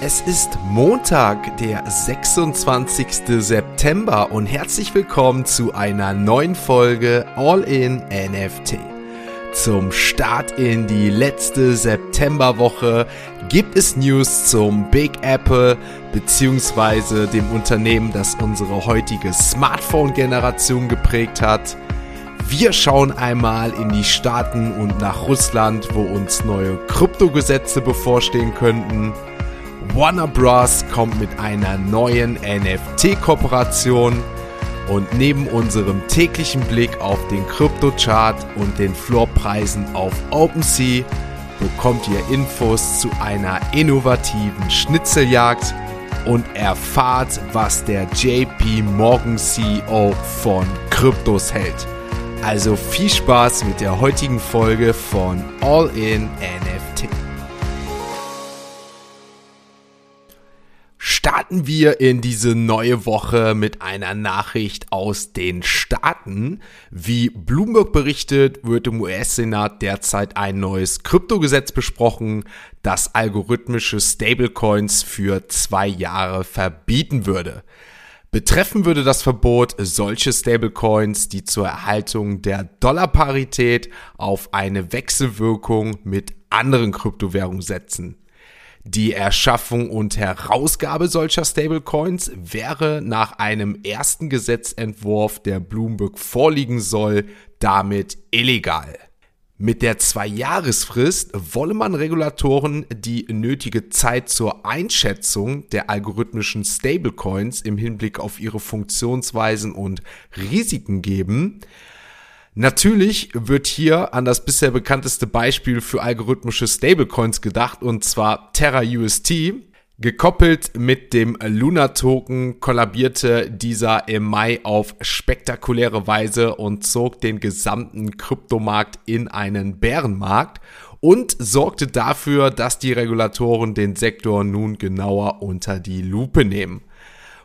Es ist Montag, der 26. September und herzlich willkommen zu einer neuen Folge All in NFT. Zum Start in die letzte Septemberwoche gibt es News zum Big Apple beziehungsweise dem Unternehmen, das unsere heutige Smartphone-Generation geprägt hat. Wir schauen einmal in die Staaten und nach Russland, wo uns neue Kryptogesetze bevorstehen könnten. Warner Bros. kommt mit einer neuen NFT-Kooperation und neben unserem täglichen Blick auf den Kryptochart und den Floorpreisen auf OpenSea bekommt ihr Infos zu einer innovativen Schnitzeljagd und erfahrt, was der JP Morgan CEO von Kryptos hält. Also viel Spaß mit der heutigen Folge von All in NFT. Starten wir in diese neue Woche mit einer Nachricht aus den Staaten. Wie Bloomberg berichtet, wird im US-Senat derzeit ein neues Kryptogesetz besprochen, das algorithmische Stablecoins für zwei Jahre verbieten würde. Betreffen würde das Verbot solche Stablecoins, die zur Erhaltung der Dollarparität auf eine Wechselwirkung mit anderen Kryptowährungen setzen. Die Erschaffung und Herausgabe solcher Stablecoins wäre nach einem ersten Gesetzentwurf, der Bloomberg vorliegen soll, damit illegal. Mit der Zwei-Jahresfrist wolle man Regulatoren die nötige Zeit zur Einschätzung der algorithmischen Stablecoins im Hinblick auf ihre Funktionsweisen und Risiken geben. Natürlich wird hier an das bisher bekannteste Beispiel für algorithmische Stablecoins gedacht, und zwar Terra UST. Gekoppelt mit dem Luna Token kollabierte dieser im Mai auf spektakuläre Weise und zog den gesamten Kryptomarkt in einen Bärenmarkt und sorgte dafür, dass die Regulatoren den Sektor nun genauer unter die Lupe nehmen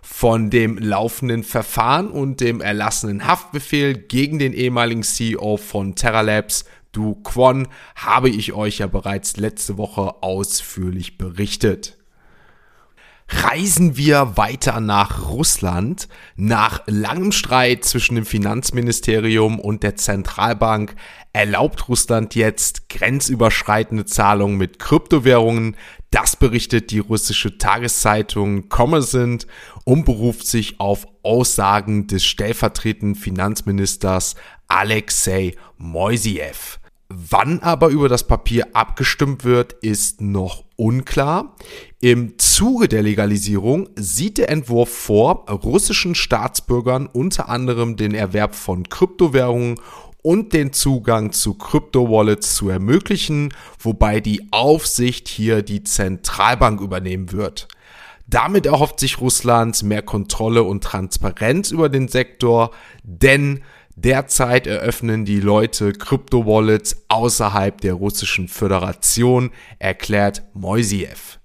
von dem laufenden Verfahren und dem erlassenen Haftbefehl gegen den ehemaligen CEO von Terra Labs, Du Kwon, habe ich euch ja bereits letzte Woche ausführlich berichtet. Reisen wir weiter nach Russland. Nach langem Streit zwischen dem Finanzministerium und der Zentralbank erlaubt Russland jetzt grenzüberschreitende Zahlungen mit Kryptowährungen. Das berichtet die russische Tageszeitung Kommersint und beruft sich auf Aussagen des stellvertretenden Finanzministers Alexei Moisiev. Wann aber über das Papier abgestimmt wird, ist noch unklar. Im Zuge der Legalisierung sieht der Entwurf vor, russischen Staatsbürgern unter anderem den Erwerb von Kryptowährungen und den Zugang zu Kryptowallets zu ermöglichen, wobei die Aufsicht hier die Zentralbank übernehmen wird. Damit erhofft sich Russland mehr Kontrolle und Transparenz über den Sektor, denn derzeit eröffnen die Leute Kryptowallets außerhalb der russischen Föderation, erklärt Moisiev.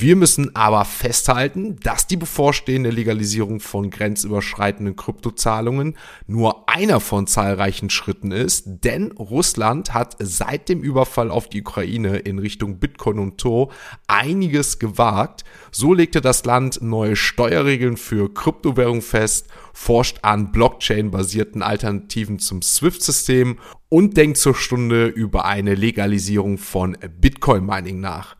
Wir müssen aber festhalten, dass die bevorstehende Legalisierung von grenzüberschreitenden Kryptozahlungen nur einer von zahlreichen Schritten ist, denn Russland hat seit dem Überfall auf die Ukraine in Richtung Bitcoin und To einiges gewagt. So legte das Land neue Steuerregeln für Kryptowährung fest, forscht an Blockchain-basierten Alternativen zum SWIFT-System und denkt zur Stunde über eine Legalisierung von Bitcoin-Mining nach.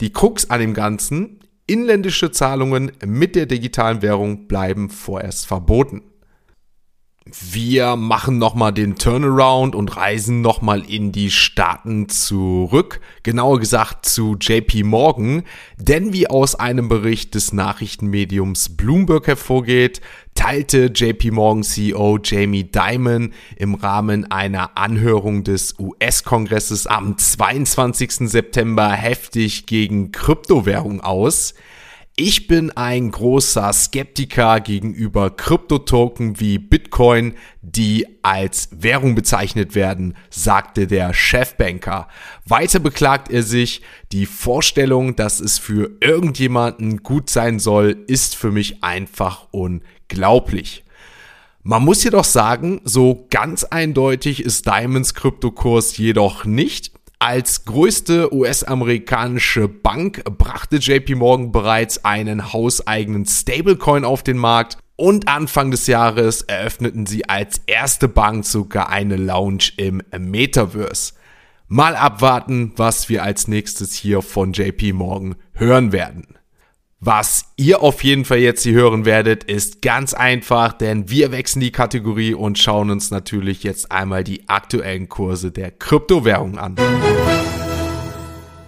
Die Krux an dem Ganzen, inländische Zahlungen mit der digitalen Währung bleiben vorerst verboten. Wir machen nochmal den Turnaround und reisen nochmal in die Staaten zurück, genauer gesagt zu JP Morgan, denn wie aus einem Bericht des Nachrichtenmediums Bloomberg hervorgeht, teilte JP Morgan CEO Jamie Dimon im Rahmen einer Anhörung des US-Kongresses am 22. September heftig gegen Kryptowährung aus. Ich bin ein großer Skeptiker gegenüber Kryptotoken wie Bitcoin, die als Währung bezeichnet werden, sagte der Chefbanker. Weiter beklagt er sich, die Vorstellung, dass es für irgendjemanden gut sein soll, ist für mich einfach unglaublich. Man muss jedoch sagen, so ganz eindeutig ist Diamonds Kryptokurs jedoch nicht. Als größte US-amerikanische Bank brachte JP Morgan bereits einen hauseigenen Stablecoin auf den Markt und Anfang des Jahres eröffneten sie als erste Bank sogar eine Lounge im Metaverse. Mal abwarten, was wir als nächstes hier von JP Morgan hören werden. Was ihr auf jeden Fall jetzt hier hören werdet, ist ganz einfach, denn wir wechseln die Kategorie und schauen uns natürlich jetzt einmal die aktuellen Kurse der Kryptowährung an.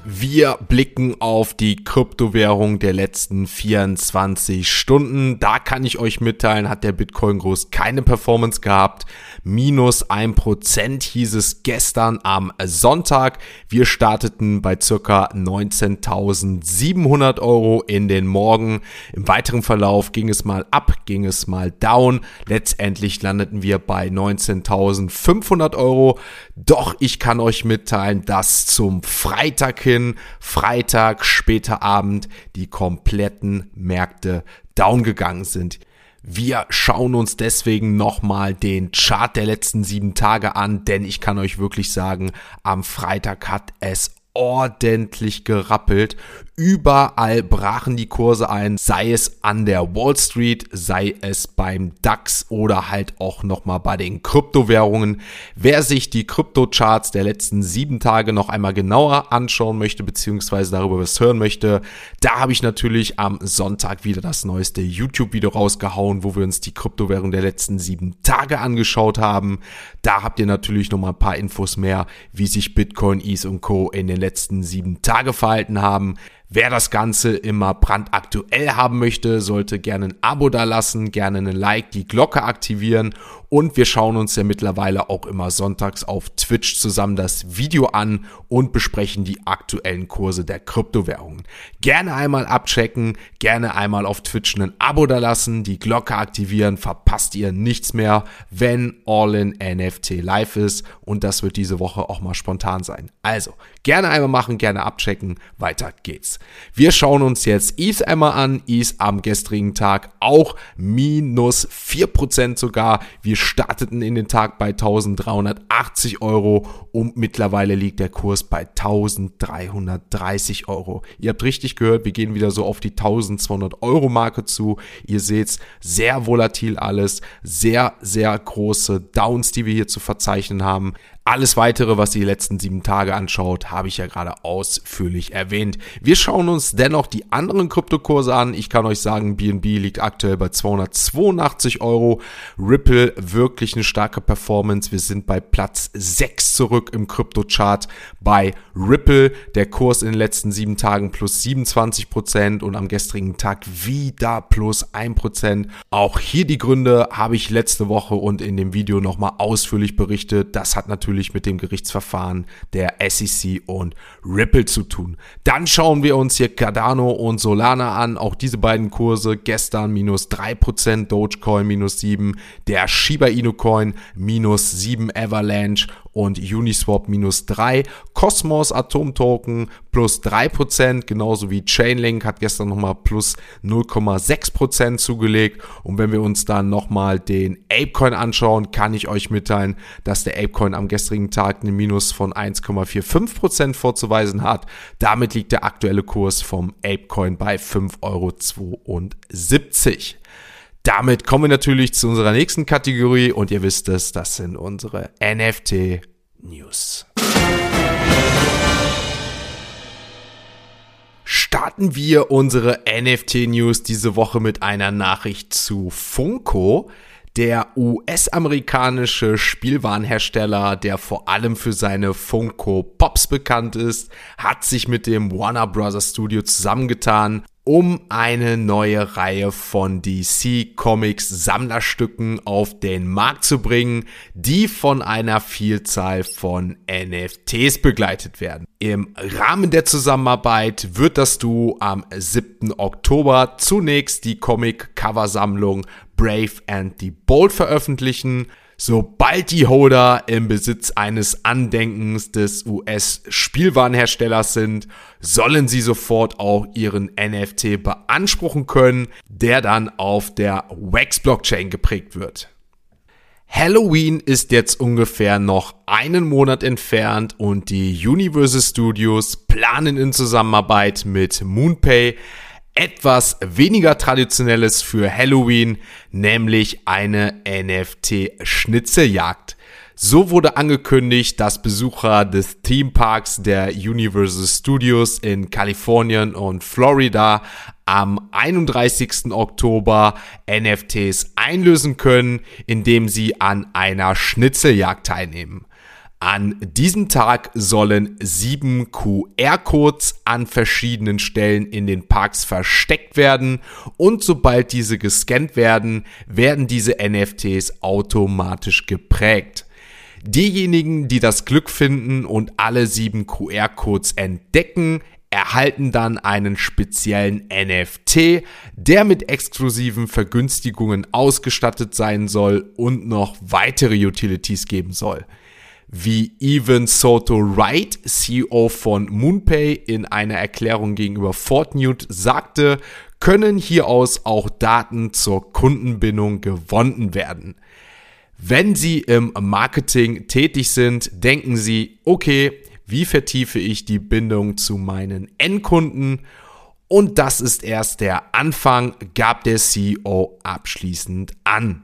Wir blicken auf die Kryptowährung der letzten 24 Stunden. Da kann ich euch mitteilen, hat der Bitcoin groß keine Performance gehabt. Minus ein Prozent hieß es gestern am Sonntag. Wir starteten bei circa 19.700 Euro in den Morgen. Im weiteren Verlauf ging es mal ab, ging es mal down. Letztendlich landeten wir bei 19.500 Euro. Doch ich kann euch mitteilen, dass zum Freitag hin, Freitag, später Abend, die kompletten Märkte down gegangen sind. Wir schauen uns deswegen nochmal den Chart der letzten sieben Tage an, denn ich kann euch wirklich sagen, am Freitag hat es ordentlich gerappelt. Überall brachen die Kurse ein, sei es an der Wall Street, sei es beim DAX oder halt auch nochmal bei den Kryptowährungen. Wer sich die Kryptocharts der letzten sieben Tage noch einmal genauer anschauen möchte, beziehungsweise darüber was hören möchte, da habe ich natürlich am Sonntag wieder das neueste YouTube-Video rausgehauen, wo wir uns die Kryptowährung der letzten sieben Tage angeschaut haben. Da habt ihr natürlich nochmal ein paar Infos mehr, wie sich Bitcoin, ETH und Co. in den letzten sieben Tage verhalten haben. Wer das Ganze immer brandaktuell haben möchte, sollte gerne ein Abo da lassen, gerne einen Like, die Glocke aktivieren und wir schauen uns ja mittlerweile auch immer sonntags auf Twitch zusammen das Video an und besprechen die aktuellen Kurse der Kryptowährungen. Gerne einmal abchecken, gerne einmal auf Twitch ein Abo da lassen, die Glocke aktivieren, verpasst ihr nichts mehr, wenn All in NFT live ist und das wird diese Woche auch mal spontan sein. Also, gerne einmal machen, gerne abchecken, weiter geht's. Wir schauen uns jetzt ETH einmal an. ETH am gestrigen Tag auch minus 4% sogar. Wir starteten in den Tag bei 1380 Euro und mittlerweile liegt der Kurs bei 1330 Euro. Ihr habt richtig gehört, wir gehen wieder so auf die 1200 Euro Marke zu. Ihr seht's, sehr volatil alles, sehr, sehr große Downs, die wir hier zu verzeichnen haben. Alles weitere, was die letzten sieben Tage anschaut, habe ich ja gerade ausführlich erwähnt. Wir schauen uns dennoch die anderen Kryptokurse an. Ich kann euch sagen, BNB liegt aktuell bei 282 Euro. Ripple wirklich eine starke Performance. Wir sind bei Platz 6 zurück im Kryptochart bei Ripple. Der Kurs in den letzten sieben Tagen plus 27 Prozent und am gestrigen Tag wieder plus 1 Prozent. Auch hier die Gründe habe ich letzte Woche und in dem Video nochmal ausführlich berichtet. Das hat natürlich natürlich mit dem Gerichtsverfahren der SEC und Ripple zu tun. Dann schauen wir uns hier Cardano und Solana an. Auch diese beiden Kurse gestern minus 3%, Dogecoin minus 7, der Shiba Inu Coin minus 7, Avalanche und Uniswap minus 3. Cosmos Atom Token plus 3%, genauso wie Chainlink hat gestern nochmal plus 0,6% zugelegt. Und wenn wir uns dann nochmal den Apecoin anschauen, kann ich euch mitteilen, dass der Apecoin am gestrigen Tag eine Minus von 1,45% vorzuweisen hat. Damit liegt der aktuelle Kurs vom Apecoin bei 5,72 Euro. Damit kommen wir natürlich zu unserer nächsten Kategorie und ihr wisst es, das sind unsere NFT News. Starten wir unsere NFT News diese Woche mit einer Nachricht zu Funko. Der US-amerikanische Spielwarenhersteller, der vor allem für seine Funko Pops bekannt ist, hat sich mit dem Warner Bros. Studio zusammengetan, um eine neue Reihe von DC Comics Sammlerstücken auf den Markt zu bringen, die von einer Vielzahl von NFTs begleitet werden. Im Rahmen der Zusammenarbeit wird das Duo am 7. Oktober zunächst die Comic-Cover-Sammlung Brave and the Bold veröffentlichen. Sobald die Holder im Besitz eines Andenkens des US-Spielwarenherstellers sind, sollen sie sofort auch ihren NFT beanspruchen können, der dann auf der Wax-Blockchain geprägt wird. Halloween ist jetzt ungefähr noch einen Monat entfernt und die Universal Studios planen in Zusammenarbeit mit Moonpay etwas weniger traditionelles für Halloween, nämlich eine NFT-Schnitzeljagd. So wurde angekündigt, dass Besucher des Themeparks der Universal Studios in Kalifornien und Florida am 31. Oktober NFTs einlösen können, indem sie an einer Schnitzeljagd teilnehmen. An diesem Tag sollen sieben QR-Codes an verschiedenen Stellen in den Parks versteckt werden und sobald diese gescannt werden, werden diese NFTs automatisch geprägt. Diejenigen, die das Glück finden und alle sieben QR-Codes entdecken, erhalten dann einen speziellen NFT, der mit exklusiven Vergünstigungen ausgestattet sein soll und noch weitere Utilities geben soll. Wie Evan Soto Wright, CEO von MoonPay, in einer Erklärung gegenüber Fortnite sagte, können hieraus auch Daten zur Kundenbindung gewonnen werden. Wenn Sie im Marketing tätig sind, denken Sie, okay, wie vertiefe ich die Bindung zu meinen Endkunden? Und das ist erst der Anfang, gab der CEO abschließend an.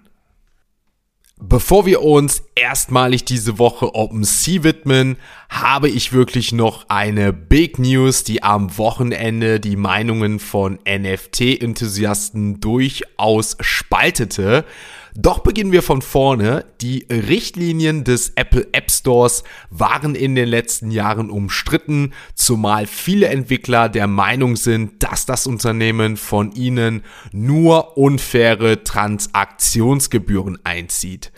Bevor wir uns erstmalig diese Woche OpenSea widmen, habe ich wirklich noch eine Big News, die am Wochenende die Meinungen von NFT-Enthusiasten durchaus spaltete. Doch beginnen wir von vorne. Die Richtlinien des Apple App Stores waren in den letzten Jahren umstritten, zumal viele Entwickler der Meinung sind, dass das Unternehmen von ihnen nur unfaire Transaktionsgebühren einzieht.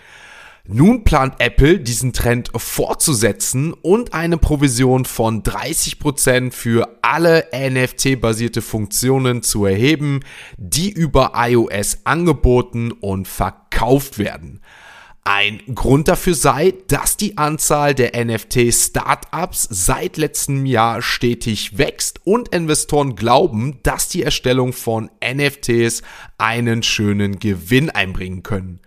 Nun plant Apple diesen Trend fortzusetzen und eine Provision von 30% für alle NFT-basierte Funktionen zu erheben, die über iOS angeboten und verkauft werden. Ein Grund dafür sei, dass die Anzahl der NFT-Startups seit letztem Jahr stetig wächst und Investoren glauben, dass die Erstellung von NFTs einen schönen Gewinn einbringen können.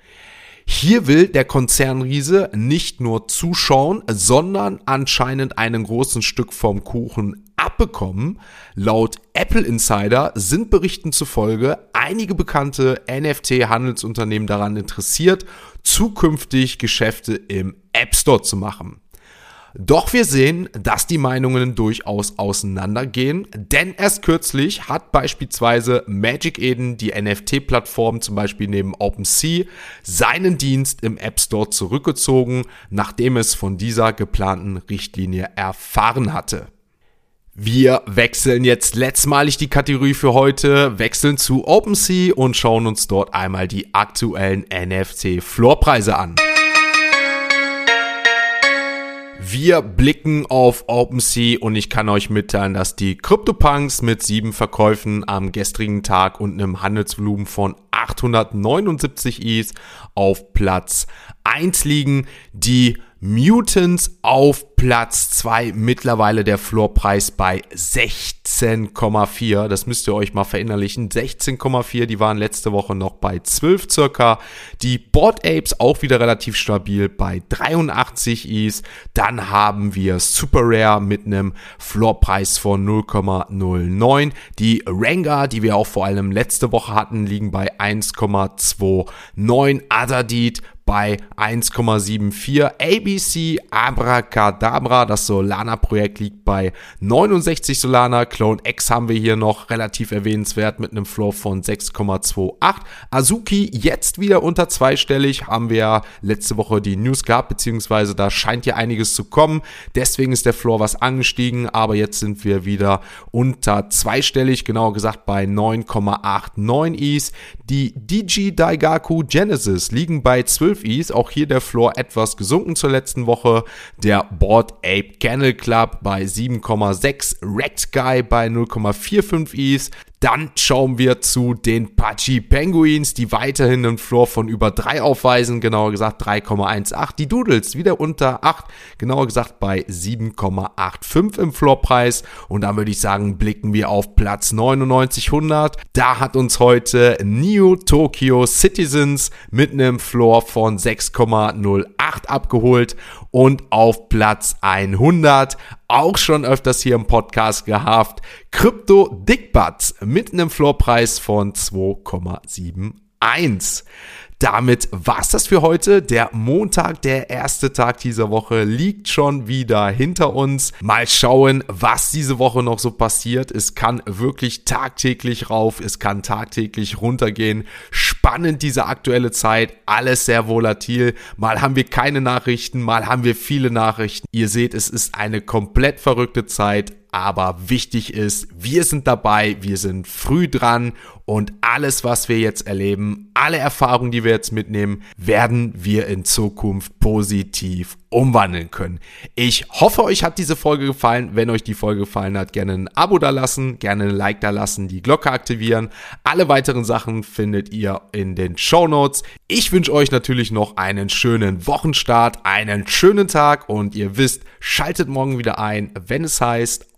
Hier will der Konzernriese nicht nur zuschauen, sondern anscheinend einen großen Stück vom Kuchen abbekommen. Laut Apple Insider sind Berichten zufolge einige bekannte NFT-Handelsunternehmen daran interessiert, zukünftig Geschäfte im App Store zu machen. Doch wir sehen, dass die Meinungen durchaus auseinandergehen, denn erst kürzlich hat beispielsweise Magic Eden, die NFT-Plattform zum Beispiel neben OpenSea, seinen Dienst im App Store zurückgezogen, nachdem es von dieser geplanten Richtlinie erfahren hatte. Wir wechseln jetzt letztmalig die Kategorie für heute, wechseln zu OpenSea und schauen uns dort einmal die aktuellen NFC-Floorpreise an. Wir blicken auf OpenSea und ich kann euch mitteilen, dass die CryptoPunks mit sieben Verkäufen am gestrigen Tag und einem Handelsvolumen von 879 ETH auf Platz 1 liegen. Die Mutants auf Platz 2, mittlerweile der Floorpreis bei 16,4. Das müsst ihr euch mal verinnerlichen. 16,4, die waren letzte Woche noch bei 12 circa. Die Board Apes auch wieder relativ stabil bei 83 Is. Dann haben wir Super Rare mit einem Floorpreis von 0,09. Die Ranga, die wir auch vor allem letzte Woche hatten, liegen bei 1,29. Adadid bei 1,74. ABC Abracadabra, das Solana-Projekt liegt bei 69 Solana. Clone X haben wir hier noch relativ erwähnenswert mit einem Floor von 6,28. Azuki jetzt wieder unter zweistellig, haben wir ja letzte Woche die News gehabt, beziehungsweise da scheint ja einiges zu kommen. Deswegen ist der Floor was angestiegen, aber jetzt sind wir wieder unter zweistellig, genauer gesagt bei 9,89 Is. Die DG Daigaku Genesis liegen bei 12 12 Is. Auch hier der Floor etwas gesunken zur letzten Woche. Der Board Ape Kennel Club bei 7,6, Red Guy bei 0,45 Is. Dann schauen wir zu den Pachi Penguins, die weiterhin einen Floor von über 3 aufweisen, genauer gesagt 3,18. Die Doodles wieder unter 8, genauer gesagt bei 7,85 im Floorpreis. Und dann würde ich sagen, blicken wir auf Platz 9900. Da hat uns heute Neo Tokyo Citizens mit einem Floor von 6,08 abgeholt und auf Platz 100 auch schon öfters hier im Podcast gehabt. Crypto Dickbutts mit einem Floorpreis von 2,71. Damit war's das für heute. Der Montag, der erste Tag dieser Woche, liegt schon wieder hinter uns. Mal schauen, was diese Woche noch so passiert. Es kann wirklich tagtäglich rauf, es kann tagtäglich runtergehen. Spannend diese aktuelle Zeit, alles sehr volatil. Mal haben wir keine Nachrichten, mal haben wir viele Nachrichten. Ihr seht, es ist eine komplett verrückte Zeit aber wichtig ist, wir sind dabei, wir sind früh dran und alles, was wir jetzt erleben, alle Erfahrungen, die wir jetzt mitnehmen, werden wir in Zukunft positiv umwandeln können. Ich hoffe, euch hat diese Folge gefallen. Wenn euch die Folge gefallen hat, gerne ein Abo da lassen, gerne ein Like da lassen, die Glocke aktivieren. Alle weiteren Sachen findet ihr in den Show Notes. Ich wünsche euch natürlich noch einen schönen Wochenstart, einen schönen Tag und ihr wisst, schaltet morgen wieder ein, wenn es heißt